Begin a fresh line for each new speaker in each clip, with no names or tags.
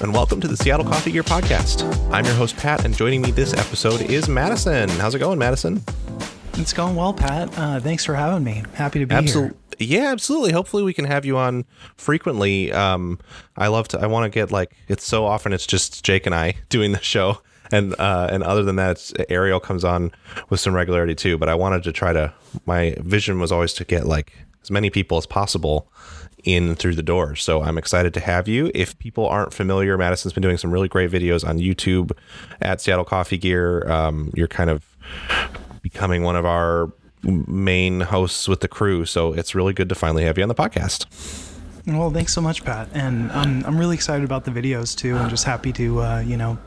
and welcome to the Seattle Coffee Gear Podcast. I'm your host, Pat, and joining me this episode is Madison. How's it going, Madison?
It's going well, Pat. Uh, thanks for having me. Happy to be
Absol-
here.
Yeah, absolutely. Hopefully, we can have you on frequently. Um, I love to. I want to get like it's so often. It's just Jake and I doing the show, and uh, and other than that, it's, Ariel comes on with some regularity too. But I wanted to try to. My vision was always to get like as many people as possible in through the door. So I'm excited to have you. If people aren't familiar, Madison's been doing some really great videos on YouTube at Seattle Coffee Gear. Um, you're kind of becoming one of our main hosts with the crew. So it's really good to finally have you on the podcast.
Well, thanks so much, Pat. And I'm, I'm really excited about the videos too. I'm just happy to, uh, you know,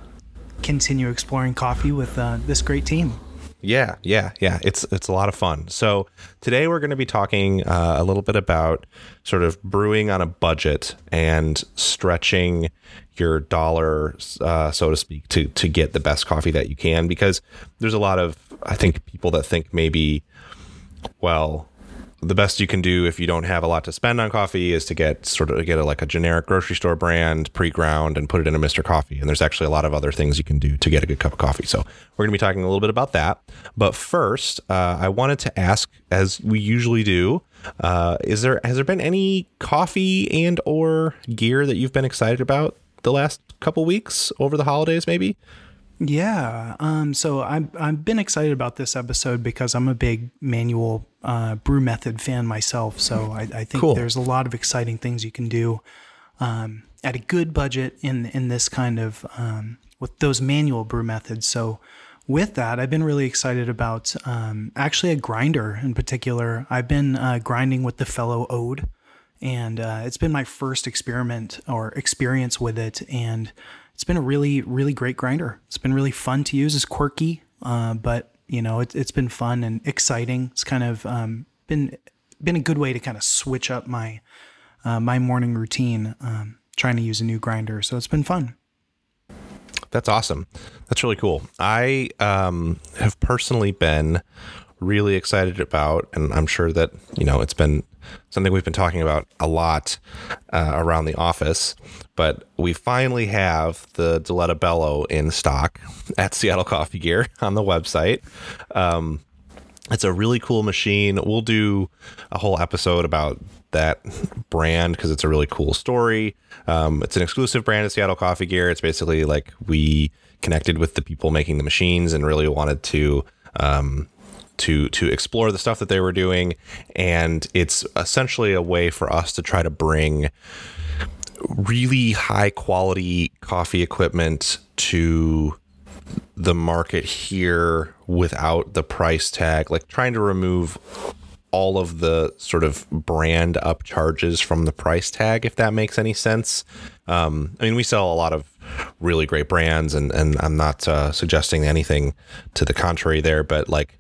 continue exploring coffee with uh, this great team.
Yeah, yeah, yeah. It's it's a lot of fun. So today we're going to be talking uh, a little bit about sort of brewing on a budget and stretching your dollar, uh, so to speak, to to get the best coffee that you can. Because there's a lot of I think people that think maybe, well, the best you can do if you don't have a lot to spend on coffee is to get sort of get a, like a generic grocery store brand pre-ground and put it in a Mr. Coffee. And there's actually a lot of other things you can do to get a good cup of coffee. So we're going to be talking a little bit about that. But first, uh, I wanted to ask, as we usually do, uh, is there has there been any coffee and or gear that you've been excited about the last couple weeks over the holidays, maybe?
Yeah. Um, so I've, I've been excited about this episode because I'm a big manual uh, brew method fan myself. So I, I think
Cool.
there's a lot of exciting things you can do um, at a good budget in in this kind of um, with those manual brew methods. So with that, I've been really excited about um, actually a grinder in particular. I've been uh, grinding with the fellow Ode and uh, it's been my first experiment or experience with it and it's been a really really great grinder it's been really fun to use it's quirky uh, but you know it, it's been fun and exciting it's kind of um, been been a good way to kind of switch up my uh, my morning routine um, trying to use a new grinder so it's been fun
That's awesome. That's really cool. I um, have personally been really excited about, and I'm sure that you know it's been something we've been talking about a lot uh, around the office. But we finally have the Diletta Bello in stock at Seattle Coffee Gear on the website. Um, it's a really cool machine. We'll do a whole episode about that brand because it's a really cool story. Um, it's an exclusive brand of Seattle Coffee Gear. It's basically like we connected with the people making the machines and really wanted to um, to to explore the stuff that they were doing. And it's essentially a way for us to try to bring really high quality coffee equipment to the market here without the price tag, like trying to remove all of the sort of brand up charges from the price tag, if that makes any sense. Um, I mean, we sell a lot of really great brands, and and I'm not uh, suggesting anything to the contrary there, but like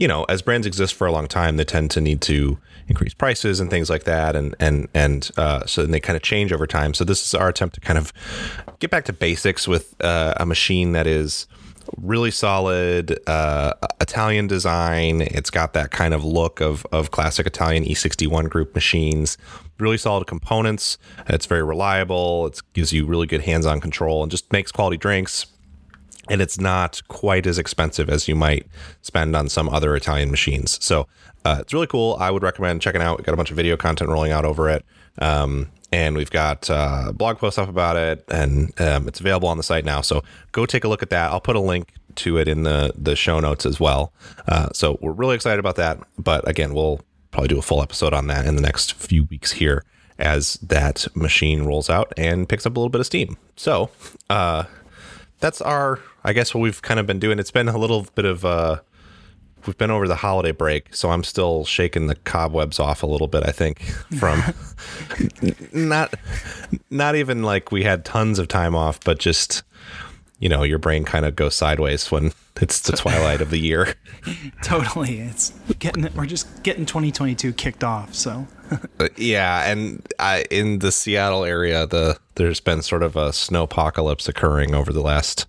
you know, as brands exist for a long time, they tend to need to increase prices and things like that, and and and uh, so they kind of change over time. So this is our attempt to kind of get back to basics with uh, a machine that is really solid uh, Italian design. It's got that kind of look of of classic Italian E61 group machines. Really solid components. It's very reliable. It gives you really good hands-on control and just makes quality drinks and it's not quite as expensive as you might spend on some other Italian machines. So uh, it's really cool. I would recommend checking out. We've got a bunch of video content rolling out over it. Um, and we've got uh, blog posts up about it, and um, it's available on the site now. So go take a look at that. I'll put a link to it in the the show notes as well. Uh, so we're really excited about that. But again, we'll probably do a full episode on that in the next few weeks here as that machine rolls out and picks up a little bit of steam. So uh, that's our I guess what we've kind of been doing. It's been a little bit of uh we've been over the holiday break, so I'm still shaking the cobwebs off a little bit, I think, from not not even like we had tons of time off, but just you know, your brain kind of goes sideways when it's the twilight of the year.
totally it's getting we're just getting 2022 kicked off so
Uh, yeah, and I, in the Seattle area, the there's been sort of a snow apocalypse occurring over the last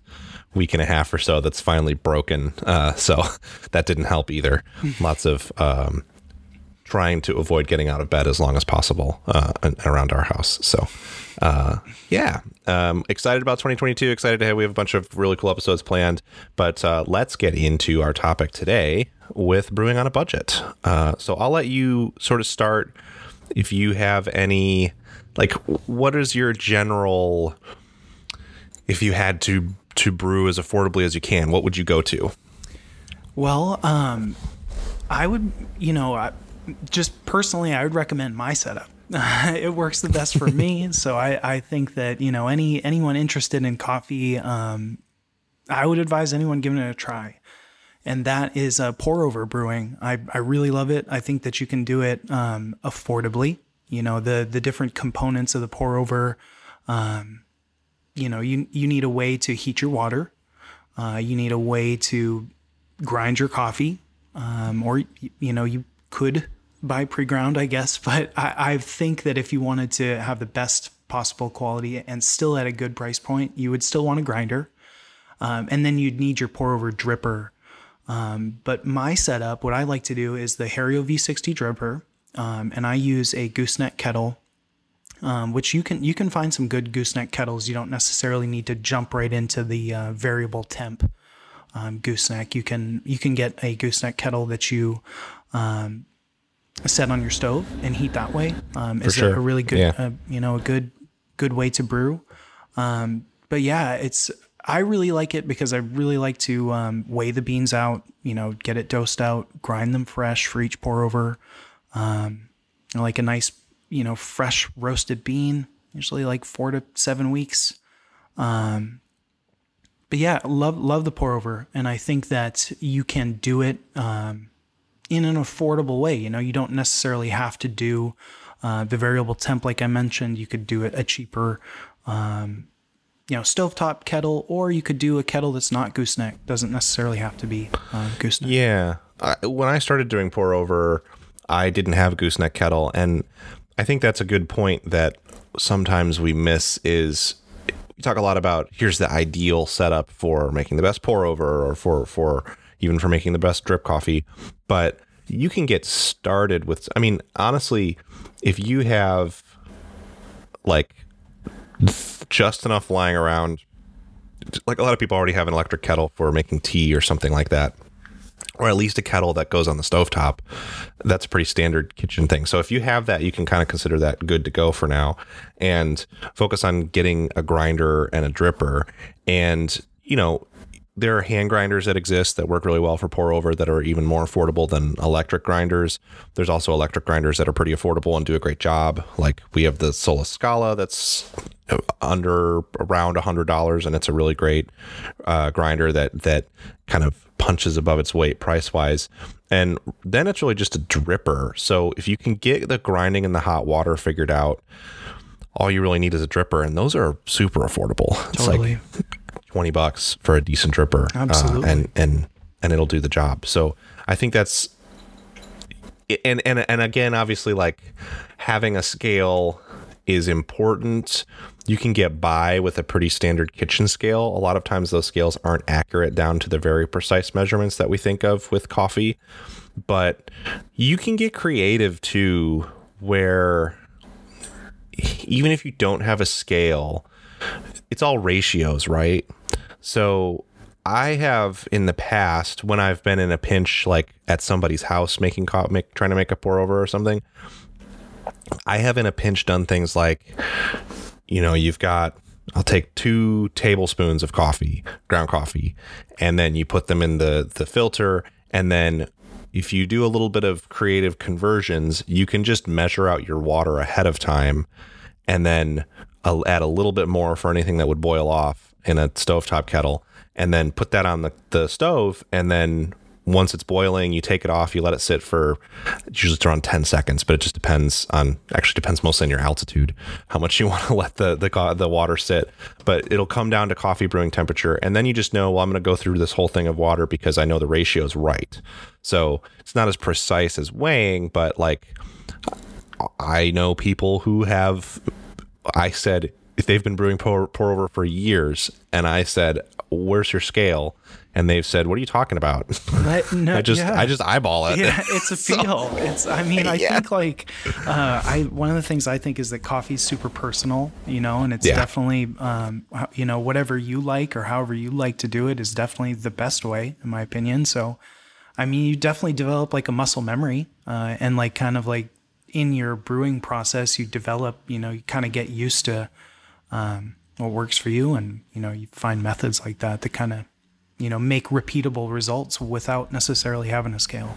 week and a half or so. That's finally broken. Uh, so that didn't help either. Lots of um, trying to avoid getting out of bed as long as possible uh, around our house. So, uh, yeah, um, excited about 2022. Excited to have we have a bunch of really cool episodes planned. But uh, let's get into our topic today with brewing on a budget. Uh, so I'll let you sort of start if you have any like what is your general if you had to to brew as affordably as you can what would you go to
well um i would you know I, just personally i would recommend my setup it works the best for me so i i think that you know any anyone interested in coffee um i would advise anyone giving it a try and that is uh, pour over brewing. I, I really love it. I think that you can do it um, affordably you know the the different components of the pour over um, you know you you need a way to heat your water. Uh, you need a way to grind your coffee. Um, or you know you could buy pre-ground i guess but I, I think that if you wanted to have the best possible quality and still at a good price point you would still want a grinder. Um, and then you'd need your pour over dripper. Um, but my setup what i like to do is the Hario v60 dripper. Um, and I use a gooseneck kettle, um, which you can you can find some good gooseneck kettles. You don't necessarily need to jump right into the uh, variable temp um, gooseneck. You can you can get a gooseneck kettle that you um, set on your stove and heat that way. Um, is sure. a, really good yeah. uh, you know a good good way to brew. Um, but yeah, it's I really like it because I really like to um, weigh the beans out, you know, get it dosed out, grind them fresh for each pour over. Um, like a nice, you know, fresh roasted bean, usually like four to seven weeks. Um, but yeah, love love the pour over, and I think that you can do it um, in an affordable way. You know, you don't necessarily have to do uh, the variable temp like I mentioned. You could do it a cheaper, um, you know, stovetop kettle, or you could do a kettle that's not gooseneck. Doesn't necessarily have to be uh, gooseneck.
Yeah, I, when I started doing pour over I didn't have a gooseneck kettle, and I think that's a good point that sometimes we miss is we talk a lot about here's the ideal setup for making the best pour over or for for even for making the best drip coffee, but you can get started with I mean honestly, if you have like just enough lying around like a lot of people already have an electric kettle for making tea or something like that or at least a kettle that goes on the stovetop. That's a pretty standard kitchen thing. So if you have that, you can kind of consider that good to go for now and focus on getting a grinder and a dripper. And, you know, there are hand grinders that exist that work really well for pour over that are even more affordable than electric grinders. There's also electric grinders that are pretty affordable and do a great job. Like we have the Solis Scala that's under around a hundred dollars, and it's a really great uh, grinder that that kind of punches above its weight price wise. And then it's really just a dripper. So if you can get the grinding and the hot water figured out, all you really need is a dripper, and those are super affordable. Totally. It's like twenty bucks for a decent dripper,
uh, absolutely,
uh, and and and it'll do the job. So I think that's and and and again, obviously, like having a scale is important. You can get by with a pretty standard kitchen scale. A lot of times, those scales aren't accurate down to the very precise measurements that we think of with coffee, but you can get creative too, where even if you don't have a scale, it's all ratios, right? So I have in the past when I've been in a pinch, like at somebody's house, making co- make, trying to make a pour over or something. I have in a pinch done things like, you know, you've got I'll take two tablespoons of coffee, ground coffee, and then you put them in the the filter, and then if you do a little bit of creative conversions, you can just measure out your water ahead of time, and then I'll add a little bit more for anything that would boil off in a stovetop kettle, and then put that on the, the stove, and then once it's boiling, you take it off, you let it sit for usually it's around 10 seconds, but it just depends on actually depends mostly on your altitude, how much you want to let the, the, the water sit. But it'll come down to coffee brewing temperature. And then you just know, well, I'm going to go through this whole thing of water because I know the ratio is right. So it's not as precise as weighing, but like I know people who have, I said, if they've been brewing pour, pour over for years, and I said, Where's your scale? And they've said, "What are you talking about?"
But no,
I just
yeah.
I just eyeball it.
yeah, it's a feel. it's. I mean, I
Yeah.
think like, uh, I one of the things I think is that coffee's super personal, you know, and it's
Yeah.
definitely, um, you know, whatever you like or however you like to do it is definitely the best way, in my opinion. So, I mean, you definitely develop like a muscle memory, uh, and like kind of like in your brewing process, you develop, you know, you kind of get used to um, what works for you, and you know, you find methods like that to kind of, you know, make repeatable results without necessarily having a scale.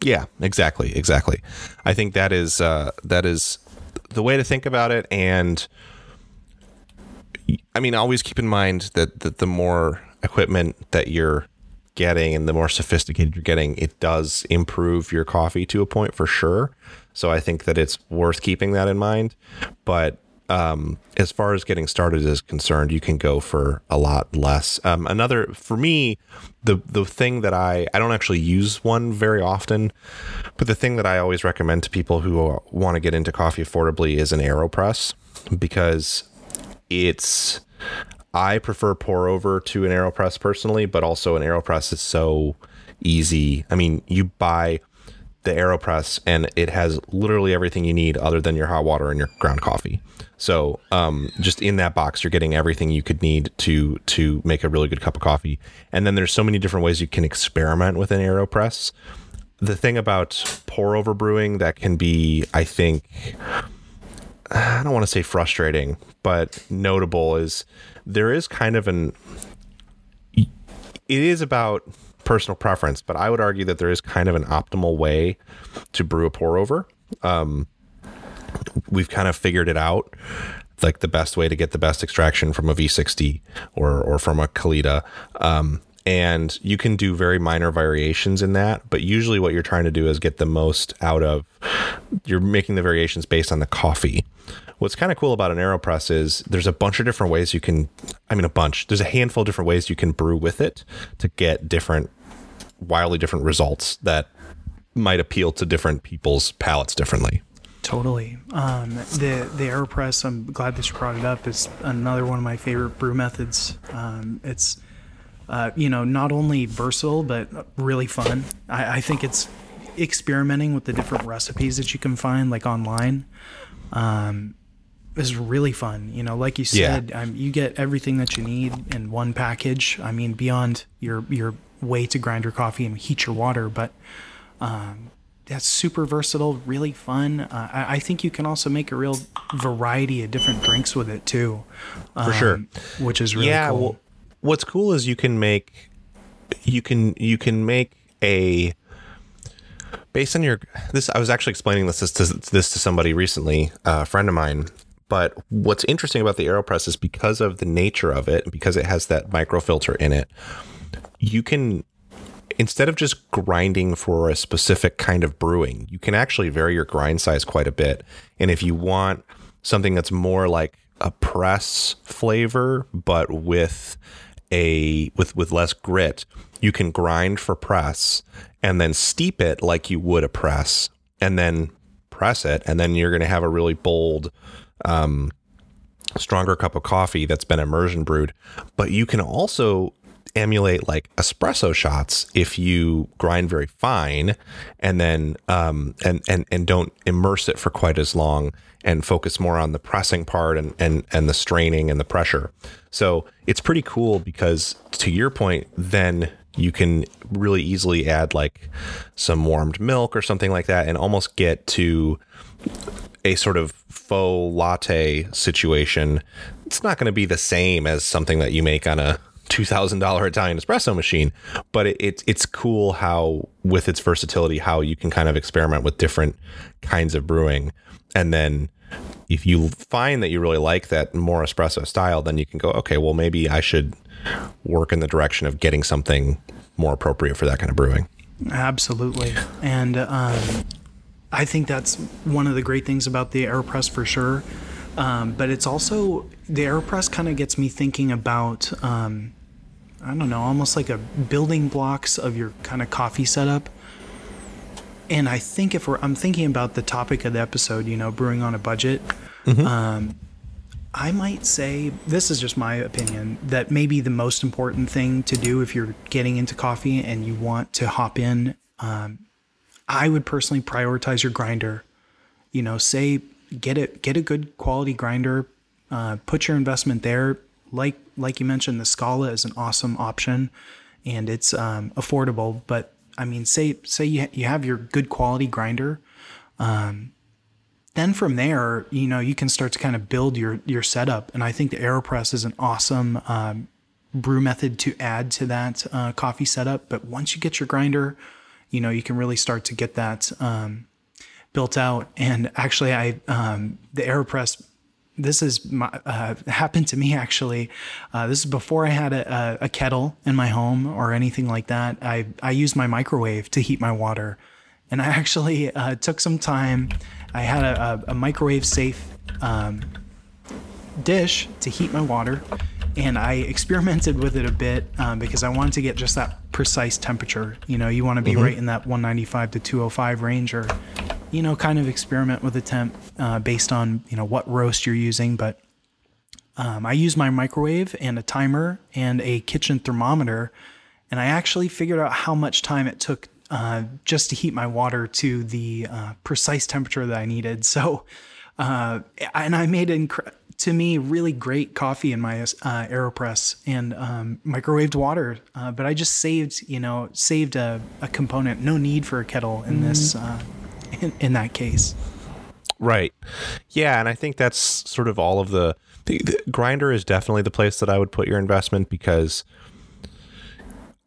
Yeah, exactly, exactly. I think that is uh, that is the way to think about it, and I mean, always keep in mind that, that the more equipment that you're getting and the more sophisticated you're getting, it does improve your coffee to a point for sure. So I think that it's worth keeping that in mind. But um, as far as getting started is concerned, you can go for a lot less. Um, another for me, the the thing that I I don't actually use one very often, but the thing that I always recommend to people who want to get into coffee affordably is an Aeropress because it's I prefer pour over to an AeroPress personally, but also an AeroPress is so easy. I mean, you buy the AeroPress and it has literally everything you need other than your hot water and your ground coffee. So, um, just in that box, you're getting everything you could need to to make a really good cup of coffee. And then there's so many different ways you can experiment with an AeroPress. The thing about pour over brewing that can be, I think, I don't want to say frustrating, but notable is there is kind of an it is about personal preference, but I would argue that there is kind of an optimal way to brew a pour over. Um, we've kind of figured it out, like the best way to get the best extraction from a V60 or or from a Kalita. Um, and you can do very minor variations in that, but usually what you're trying to do is get the most out of. You're making the variations based on the coffee. What's kind of cool about an AeroPress is there's a bunch of different ways you can, I mean, a bunch, there's a handful of different ways you can brew with it to get different, wildly different results that might appeal to different people's palates differently.
Totally. Um, the the AeroPress, I'm glad that you brought it up. Is another one of my favorite brew methods. Um, it's uh, you know not only versatile but really fun. I, I think it's experimenting with the different recipes that you can find like online. Um, is really fun. You know, like you
Yeah.
said, um, you get everything that you need in one package. I mean, beyond your your way to grind your coffee and heat your water, but um, that's super versatile, really fun. Uh, I, I think you can also make a real variety of different drinks with it too. For
sure.
which is really
yeah
cool.
well, what's cool is you can make you can you can make a based on your this i was actually explaining this to, this to somebody recently a friend of mine but what's interesting about the aeropress is because of the nature of it because it has that microfilter in it you can instead of just grinding for a specific kind of brewing, you can actually vary your grind size quite a bit. And if you want something that's more like a press flavor, but with a with with less grit, you can grind for press and then steep it like you would a press, and then press it, and then you're going to have a really bold stronger cup of coffee that's been immersion brewed. But you can also emulate like espresso shots if you grind very fine and then um and and and don't immerse it for quite as long and focus more on the pressing part and and and the straining and the pressure. So it's pretty cool because to your point then you can really easily add like some warmed milk or something like that and almost get to a sort of faux latte situation, it's not going to be the same as something that you make on a two thousand dollar Italian espresso machine. But it, it's it's cool how with its versatility, how you can kind of experiment with different kinds of brewing, and then if you find that you really like that more espresso style, then you can go, okay, well maybe I should work in the direction of getting something more appropriate for that kind of brewing.
Absolutely. And um, I think that's one of the great things about the AeroPress for sure. Um, but it's also, the AeroPress kind of gets me thinking about, um, I don't know, almost like a building blocks of your kind of coffee setup. And I think if we're, I'm thinking about the topic of the episode, you know, brewing on a budget. Um, I might say this is just my opinion that maybe the most important thing to do if you're getting into coffee and you want to hop in. I would personally prioritize your grinder. You know, say get it, get a good quality grinder, uh, put your investment there. Like like you mentioned, the Scala is an awesome option, and it's um, affordable. But I mean, say say you you have your good quality grinder. Um, then from there, you know, you can start to kind of build your your setup. And I think the Aeropress is an awesome um, brew method to add to that uh, coffee setup. But once you get your grinder, you know, you can really start to get that um, built out. And actually, I um, the Aeropress. This is my, uh, happened to me actually. Uh, this is before I had a, a, kettle in my home or anything like that. I I used my microwave to heat my water, and I actually uh, took some time I had a, a, a microwave safe um, dish to heat my water, and I experimented with it a bit um, because I wanted to get just that precise temperature. You know, you want to be mm-hmm. right in that 195 to 205 range, or you know, kind of experiment with the temp uh, based on you know what roast you're using. But um, I use my microwave and a timer and a kitchen thermometer, and I actually figured out how much time it took uh, just to heat my water to the uh, precise temperature that I needed. So, uh, and I made inc- to me really great coffee in my uh, Aeropress and um, microwaved water. Uh, but I just saved, you know, saved a, a, component. No need for a kettle in this mm-hmm. in, in, that case.
Right. Yeah, and I think that's sort of all of the, the, the grinder is definitely the place that I would put your investment because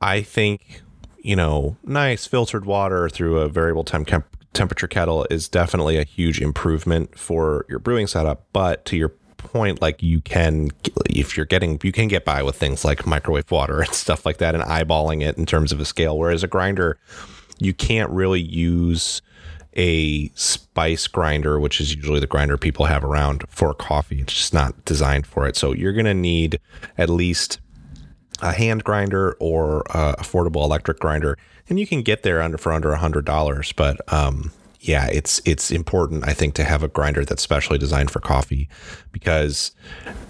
I think you know, nice filtered water through a variable temp temperature kettle is definitely a huge improvement for your brewing setup. But to your point, like you can, if you're getting, you can get by with things like microwave water and stuff like that and eyeballing it in terms of a scale. Whereas a grinder, you can't really use a spice grinder, which is usually the grinder people have around for coffee. It's just not designed for it. So you're going to need at least a hand grinder or a affordable electric grinder, and you can get there under for under a hundred dollars. But um, yeah, it's it's important I think to have a grinder that's specially designed for coffee because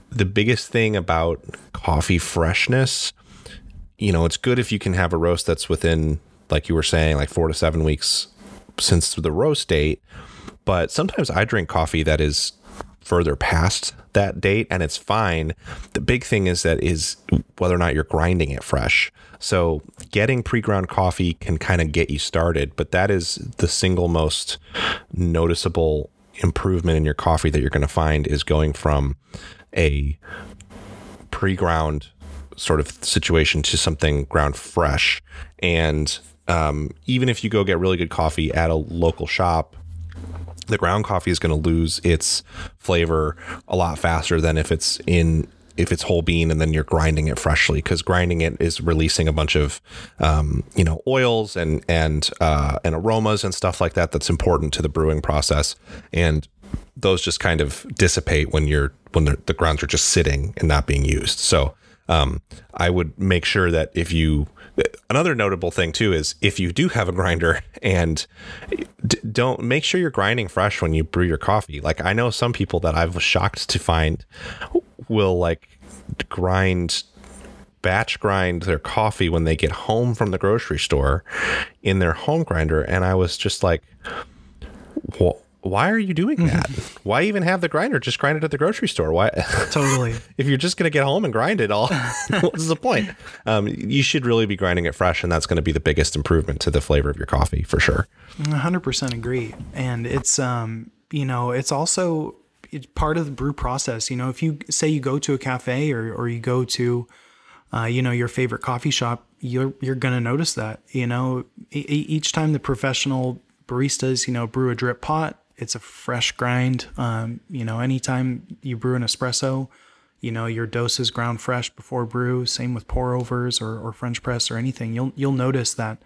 the biggest thing about coffee freshness, you know, it's good if you can have a roast that's within like you were saying, like four to seven weeks since the roast date. But sometimes I drink coffee that is further past that date and it's fine. The big thing is that is whether or not you're grinding it fresh. So getting pre-ground coffee can kind of get you started, but that is the single most noticeable improvement in your coffee that you're going to find is going from a pre-ground sort of situation to something ground fresh. And um, even if you go get really good coffee at a local shop the ground coffee is going to lose its flavor a lot faster than if it's in if it's whole bean and then you're grinding it freshly because grinding it is releasing a bunch of um, you know oils and and uh, and aromas and stuff like that that's important to the brewing process. And those just kind of dissipate when you're when the grounds are just sitting and not being used. So um, I would make sure that if you another notable thing too is if you do have a grinder and d- don't make sure you're grinding fresh when you brew your coffee. Like I know some people that I was shocked to find will like grind batch grind their coffee when they get home from the grocery store in their home grinder and I was just like well, why are you doing that? why even have the grinder? Just grind it at the grocery store. Why?
Totally.
if you're just going to get home and grind it all, what's the point? Um, you should really be grinding it fresh, and that's going to be the biggest improvement to the flavor of your coffee for sure.
100% agree. And it's, um, you know, it's also it's part of the brew process. You know, if you say you go to a cafe or, or you go to, uh, you know, your favorite coffee shop, you're, you're going to notice that, you know, e- each time the professional baristas, you know, brew a drip pot, it's a fresh grind. Um, you know, anytime you brew an espresso, you know your dose is ground fresh before brew. Same with pour overs or, or French press or anything. You'll you'll notice that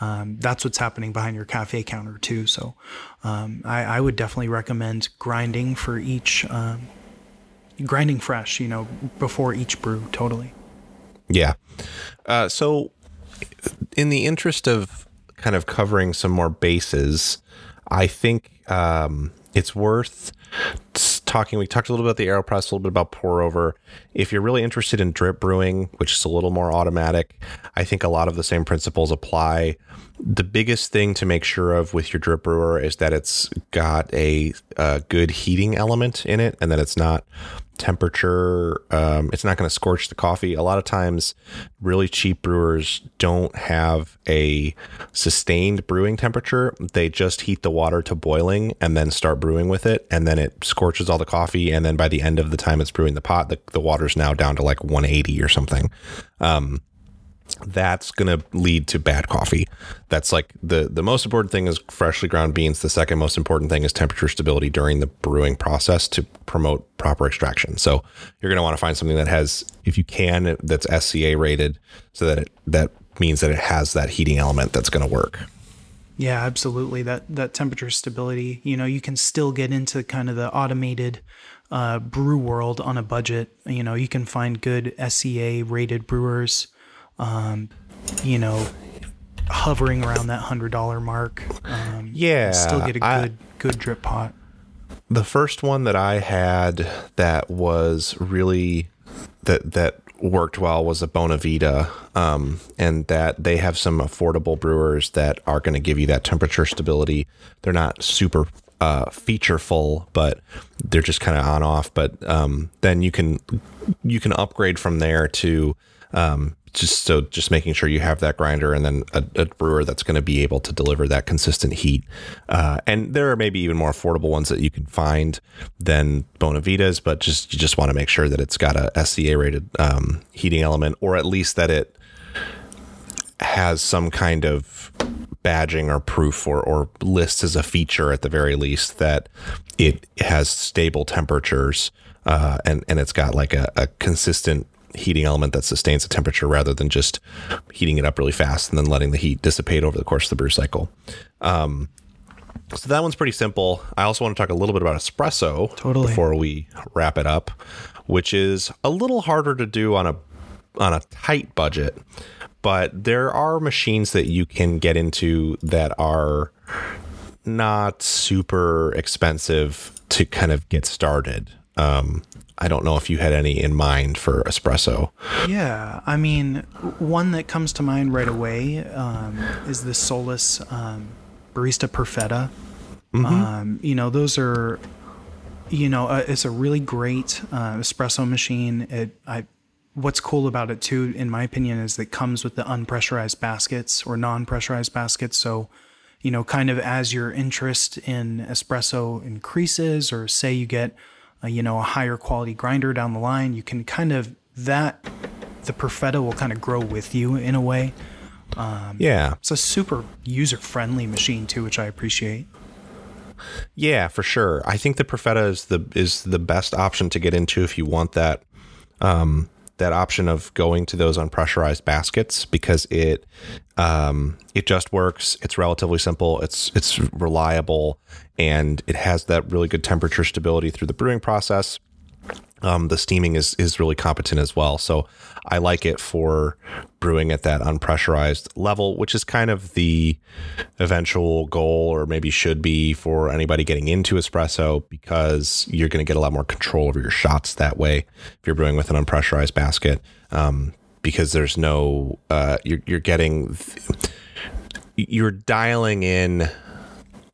um, that's what's happening behind your cafe counter too. So um, I, I, would definitely recommend grinding for each um, grinding fresh. You know, before each brew. Totally.
Yeah. Uh, so, in the interest of kind of covering some more bases, I think um, it's worth talking, we talked a little bit about the AeroPress, a little bit about pour over. If you're really interested in drip brewing, which is a little more automatic, I think a lot of the same principles apply. The biggest thing to make sure of with your drip brewer is that it's got a, a good heating element in it and that it's not temperature. Um, it's not going to scorch the coffee. A lot of times, really cheap brewers don't have a sustained brewing temperature. They just heat the water to boiling and then start brewing with it. And then it scorches all the coffee. And then by the end of the time it's brewing the pot, the, the water's now down to like 180 or something. Um, that's going to lead to bad coffee. That's like the the most important thing is freshly ground beans. The second most important thing is temperature stability during the brewing process to promote proper extraction. So you're going to want to find something that has, if you can, that's SCA rated, so that it that means that it has that heating element that's going to work.
Yeah, absolutely. That that temperature stability. You know, you can still get into kind of the automated uh, brew world on a budget. You know, you can find good SCA rated brewers um, you know, hovering around that hundred dollar mark. Um,
yeah,
still get a good I, good drip pot.
The first one that I had that was really that that worked well was a Bonavita, um, and that they have some affordable brewers that are going to give you that temperature stability. They're not super uh, featureful, but they're just kind of on off. But um, then you can you can upgrade from there to um, just so just making sure you have that grinder and then a, a brewer that's going to be able to deliver that consistent heat. Uh, and there are maybe even more affordable ones that you can find than Bonavitas, but just you just want to make sure that it's got a SCA rated um, heating element, or at least that it has some kind of badging or proof or, or lists as a feature at the very least that it has stable temperatures uh, and and it's got like a, a consistent heating element that sustains the temperature rather than just heating it up really fast and then letting the heat dissipate over the course of the brew cycle. Um, so that one's pretty simple. I also want to talk a little bit about espresso
totally.
before we wrap it up, which is a little harder to do on a on a tight budget. But there are machines that you can get into that are not super expensive to kind of get started. Um, I don't know if you had any in mind for espresso.
Yeah, I mean, one that comes to mind right away um, is the Solis um, Barista Perfetta. Mm-hmm. Um, you know, those are, you know, uh, it's a really great uh, espresso machine. It, I, what's cool about it too, in my opinion, is that it comes with the unpressurized baskets or non-pressurized baskets. So, you know, kind of as your interest in espresso increases, or say you get uh, you know, a higher quality grinder down the line, you can kind of that the Perfetta will kind of grow with you in a way.
Um, yeah,
it's a super user friendly machine too, which I appreciate.
Yeah, for sure. I think the Perfetta is the is the best option to get into if you want that um, that option of going to those unpressurized baskets because it um, it just works. It's relatively simple. It's it's reliable, and it has that really good temperature stability through the brewing process. Um, the steaming is is really competent as well. So I like it for brewing at that unpressurized level, which is kind of the eventual goal, or maybe should be for anybody getting into espresso, because you're going to get a lot more control over your shots that way if you're brewing with an unpressurized basket. Um, because there's no uh, you're you're getting you're dialing in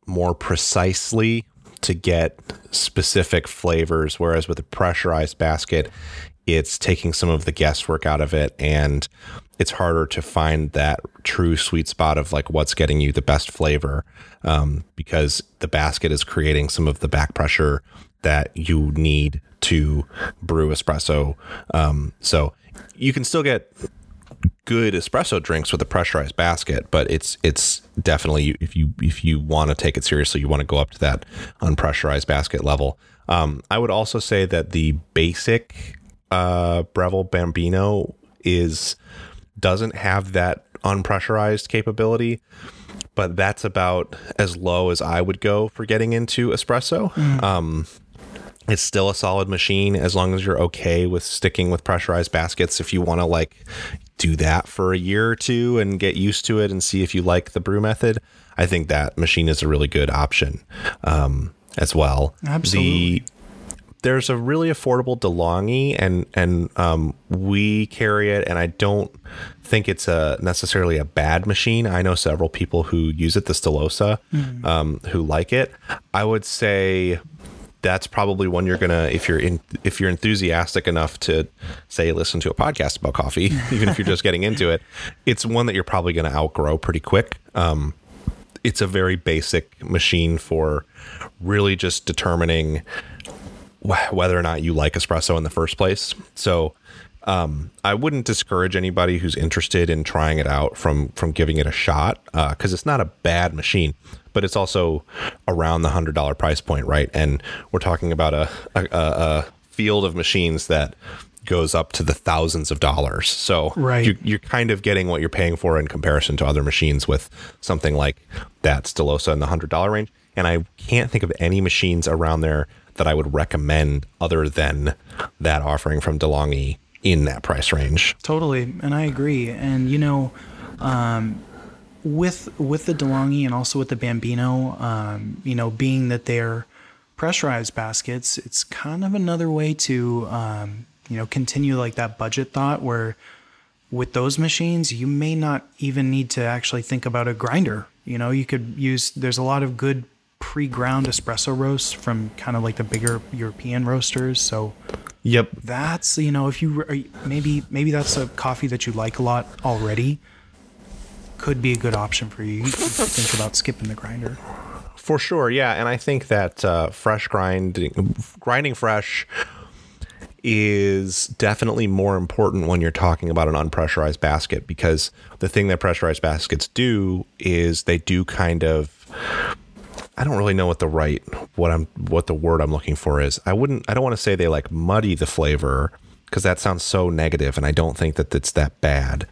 more precisely to get specific flavors, whereas with a pressurized basket, it's taking some of the guesswork out of it and it's harder to find that true sweet spot of like what's getting you the best flavor um, because the basket is creating some of the back pressure that you need to brew espresso. Um, so you can still get good espresso drinks with a pressurized basket, but it's it's definitely if you if you want to take it seriously, you want to go up to that unpressurized basket level. Um, I would also say that the basic uh, Breville Bambino is doesn't have that unpressurized capability, but that's about as low as I would go for getting into espresso. Mm. Um, it's still a solid machine as long as you're okay with sticking with pressurized baskets. If you want to like do that for a year or two and get used to it and see if you like the brew method, I think that machine is a really good option um, as well.
Absolutely.
The there's a really affordable DeLonghi, and and um, we carry it, and I don't think it's a necessarily a bad machine. I know several people who use it, the Stilosa, mm. um, who like it. I would say that's probably one you're gonna if you're in if you're enthusiastic enough to say listen to a podcast about coffee, even if you're just getting into it, it's one that you're probably gonna outgrow pretty quick. Um, it's a very basic machine for really just determining whether or not you like espresso in the first place. So um, I wouldn't discourage anybody who's interested in trying it out from from giving it a shot because uh, it's not a bad machine, but it's also around the hundred dollar price point, right? And we're talking about a, a, a field of machines that goes up to the thousands of dollars. So
right.
you, you're kind of getting what you're paying for in comparison to other machines with something like that Stilosa in the hundred dollar range. And I can't think of any machines around there that I would recommend other than that offering from DeLonghi in that price range.
Totally, and I agree. And you know, um, with with the DeLonghi and also with the Bambino, um, you know, being that they're pressurized baskets, it's kind of another way to um, you know continue like that budget thought where with those machines you may not even need to actually think about a grinder. You know, you could use. There's a lot of good pre-ground espresso roasts from kind of like the bigger European roasters. So,
yep,
that's you know if you maybe maybe that's a coffee that you like a lot already, could be a good option for you. You think about skipping the grinder.
For sure, yeah, and I think that uh, fresh grinding, grinding fresh is definitely more important when you're talking about an unpressurized basket because the thing that pressurized baskets do is they do kind of I don't really know what the right what I'm what the word I'm looking for is. I wouldn't I don't want to say they like muddy the flavor because that sounds so negative and I don't think that it's that bad.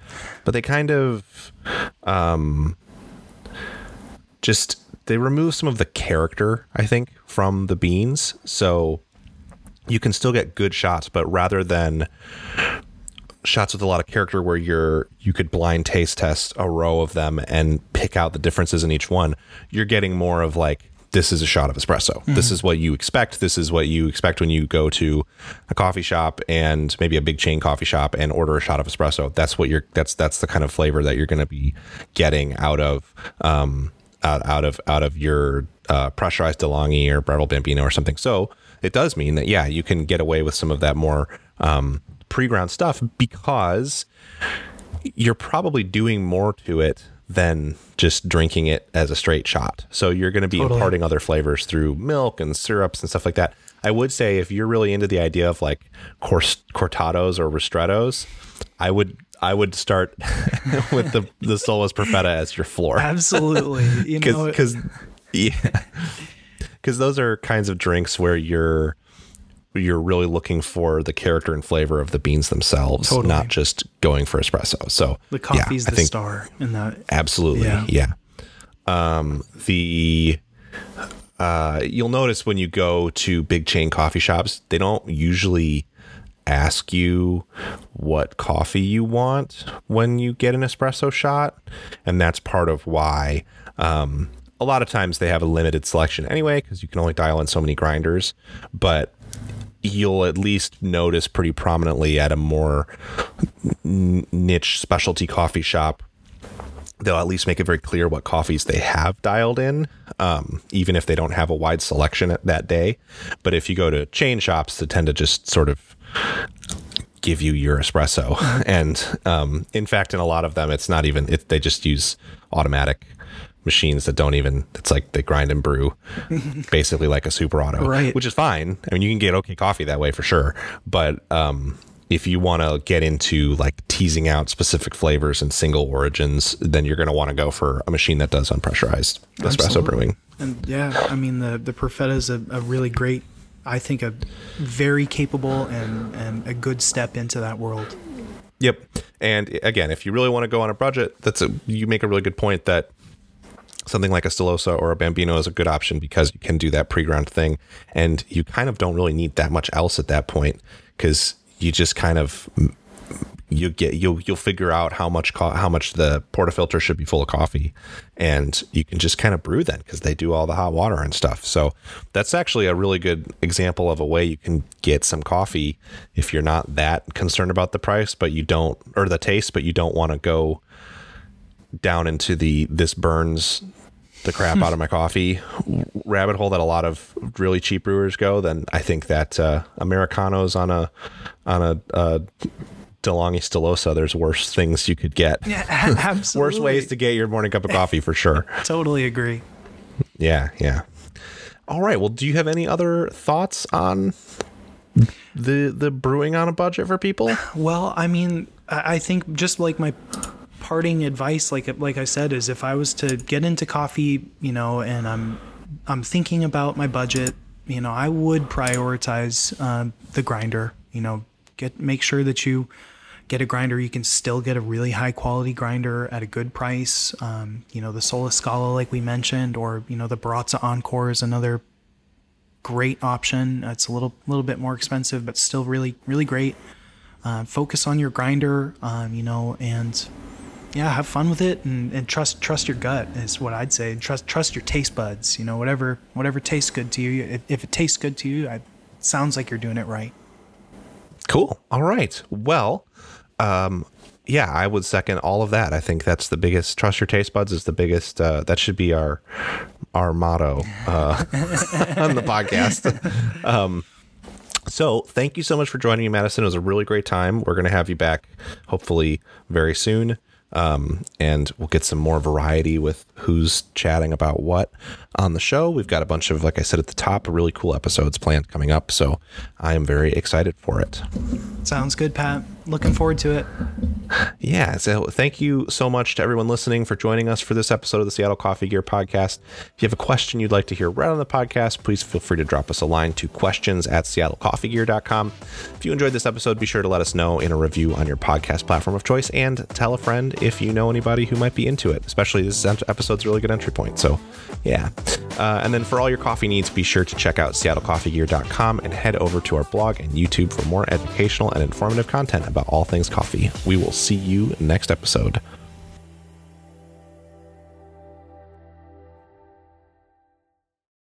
But they kind of um just they remove some of the character, I think, from the beans. So you can still get good shots, but rather than shots with a lot of character where you're you could blind taste test a row of them and pick out the differences in each one you're getting more of like this is a shot of espresso. Mm-hmm. this is what you expect. This is what you expect when you go to a coffee shop and maybe a big chain coffee shop and order a shot of espresso. That's what you're that's that's the kind of flavor that you're going to be getting out of um out, out of out of your uh, pressurized DeLonghi or Breville Bambino or something. So it does mean that yeah you can get away with some of that more um, pre-ground stuff because you're probably doing more to it than just drinking it as a straight shot. So you're going to be totally. imparting other flavors through milk and syrups and stuff like that. I would say if you're really into the idea of like cortados or ristrettos, I would I would start with the the Solis Perfetta as your floor.
Absolutely,
you know, because yeah, because those are kinds of drinks where you're you're really looking for the character and flavor of the beans themselves, totally. not just going for espresso. So
the coffee's yeah, the think, star in that.
Absolutely, yeah. yeah. Um, the uh, you'll notice when you go to big chain coffee shops, they don't usually ask you what coffee you want when you get an espresso shot, and that's part of why. Um, a lot of times they have a limited selection anyway because you can only dial in so many grinders but you'll at least notice pretty prominently at a more niche specialty coffee shop they'll at least make it very clear what coffees they have dialed in, um, even if they don't have a wide selection that day. But if you go to chain shops, they tend to just sort of give you your espresso. and um, in fact, in a lot of them, it's not even, it, they just use automatic machines that don't even it's like they grind and brew basically like a super auto
right.
which is fine. I mean you can get okay coffee that way for sure. But um if you want to get into like teasing out specific flavors and single origins then you're going to want to go for a machine that does unpressurized espresso brewing.
And yeah i mean the the perfetta is a, a really great i think a very capable and and a good step into that world.
Yep. And again, if you really want to go on a budget, that's a you make a really good point that something like a Stilosa or a Bambino is a good option because you can do that pre-ground thing, and you kind of don't really need that much else at that point because you just kind of you get you'll you'll figure out how much co- how much the portafilter should be full of coffee, and you can just kind of brew then because they do all the hot water and stuff. So that's actually a really good example of a way you can get some coffee if you're not that concerned about the price, but you don't or the taste, but you don't want to go down into the this burns the crap out of my coffee rabbit hole that a lot of really cheap brewers go, then I think that uh, Americanos on a on a uh, DeLonghi Stilosa, there's worse things you could get.
Yeah, absolutely.
worse ways to get your morning cup of coffee for sure.
totally agree.
Yeah, yeah. All right. Well, do you have any other thoughts on the the brewing on a budget for people?
Well, I mean, I think just like my parting advice, like like I said, is if I was to get into coffee, you know, and I'm I'm thinking about my budget, you know, I would prioritize um, the grinder. You know, get make sure that you get a grinder. You can still get a really high quality grinder at a good price. Um, you know, the Solis Scala, like we mentioned, or you know, the Baratza Encore is another great option. It's a little little bit more expensive, but still really really great. Uh, focus on your grinder, um, you know, and yeah, have fun with it and, and trust trust your gut is what I'd say. Trust trust your taste buds. You know, whatever whatever tastes good to you. If, if it tastes good to you, it sounds like you're doing it right.
Cool. All right. Well, um, yeah, I would second all of that. I think that's the biggest. Trust your taste buds is the biggest. Uh, that should be our our motto uh, on the podcast. Um, so thank you so much for joining me, Madison. It was a really great time. We're going to have you back hopefully very soon. Um, and we'll get some more variety with who's chatting about what on the show. We've got a bunch of, like I said at the top, really cool episodes planned coming up. So I am very excited for it.
Sounds good, Pat. Looking forward to it.
Yeah. So thank you so much to everyone listening for joining us for this episode of the Seattle Coffee Gear podcast. If you have a question you'd like to hear right on the podcast, please feel free to drop us a line to questions at seattlecoffeegear.com. If you enjoyed this episode, be sure to let us know in a review on your podcast platform of choice and tell a friend if you know anybody who might be into it, especially this episode's a really good entry point. So, yeah. Uh, and then for all your coffee needs, be sure to check out seattlecoffeegear.com and head over to our blog and YouTube for more educational and informative content about all things coffee. We will see you next episode.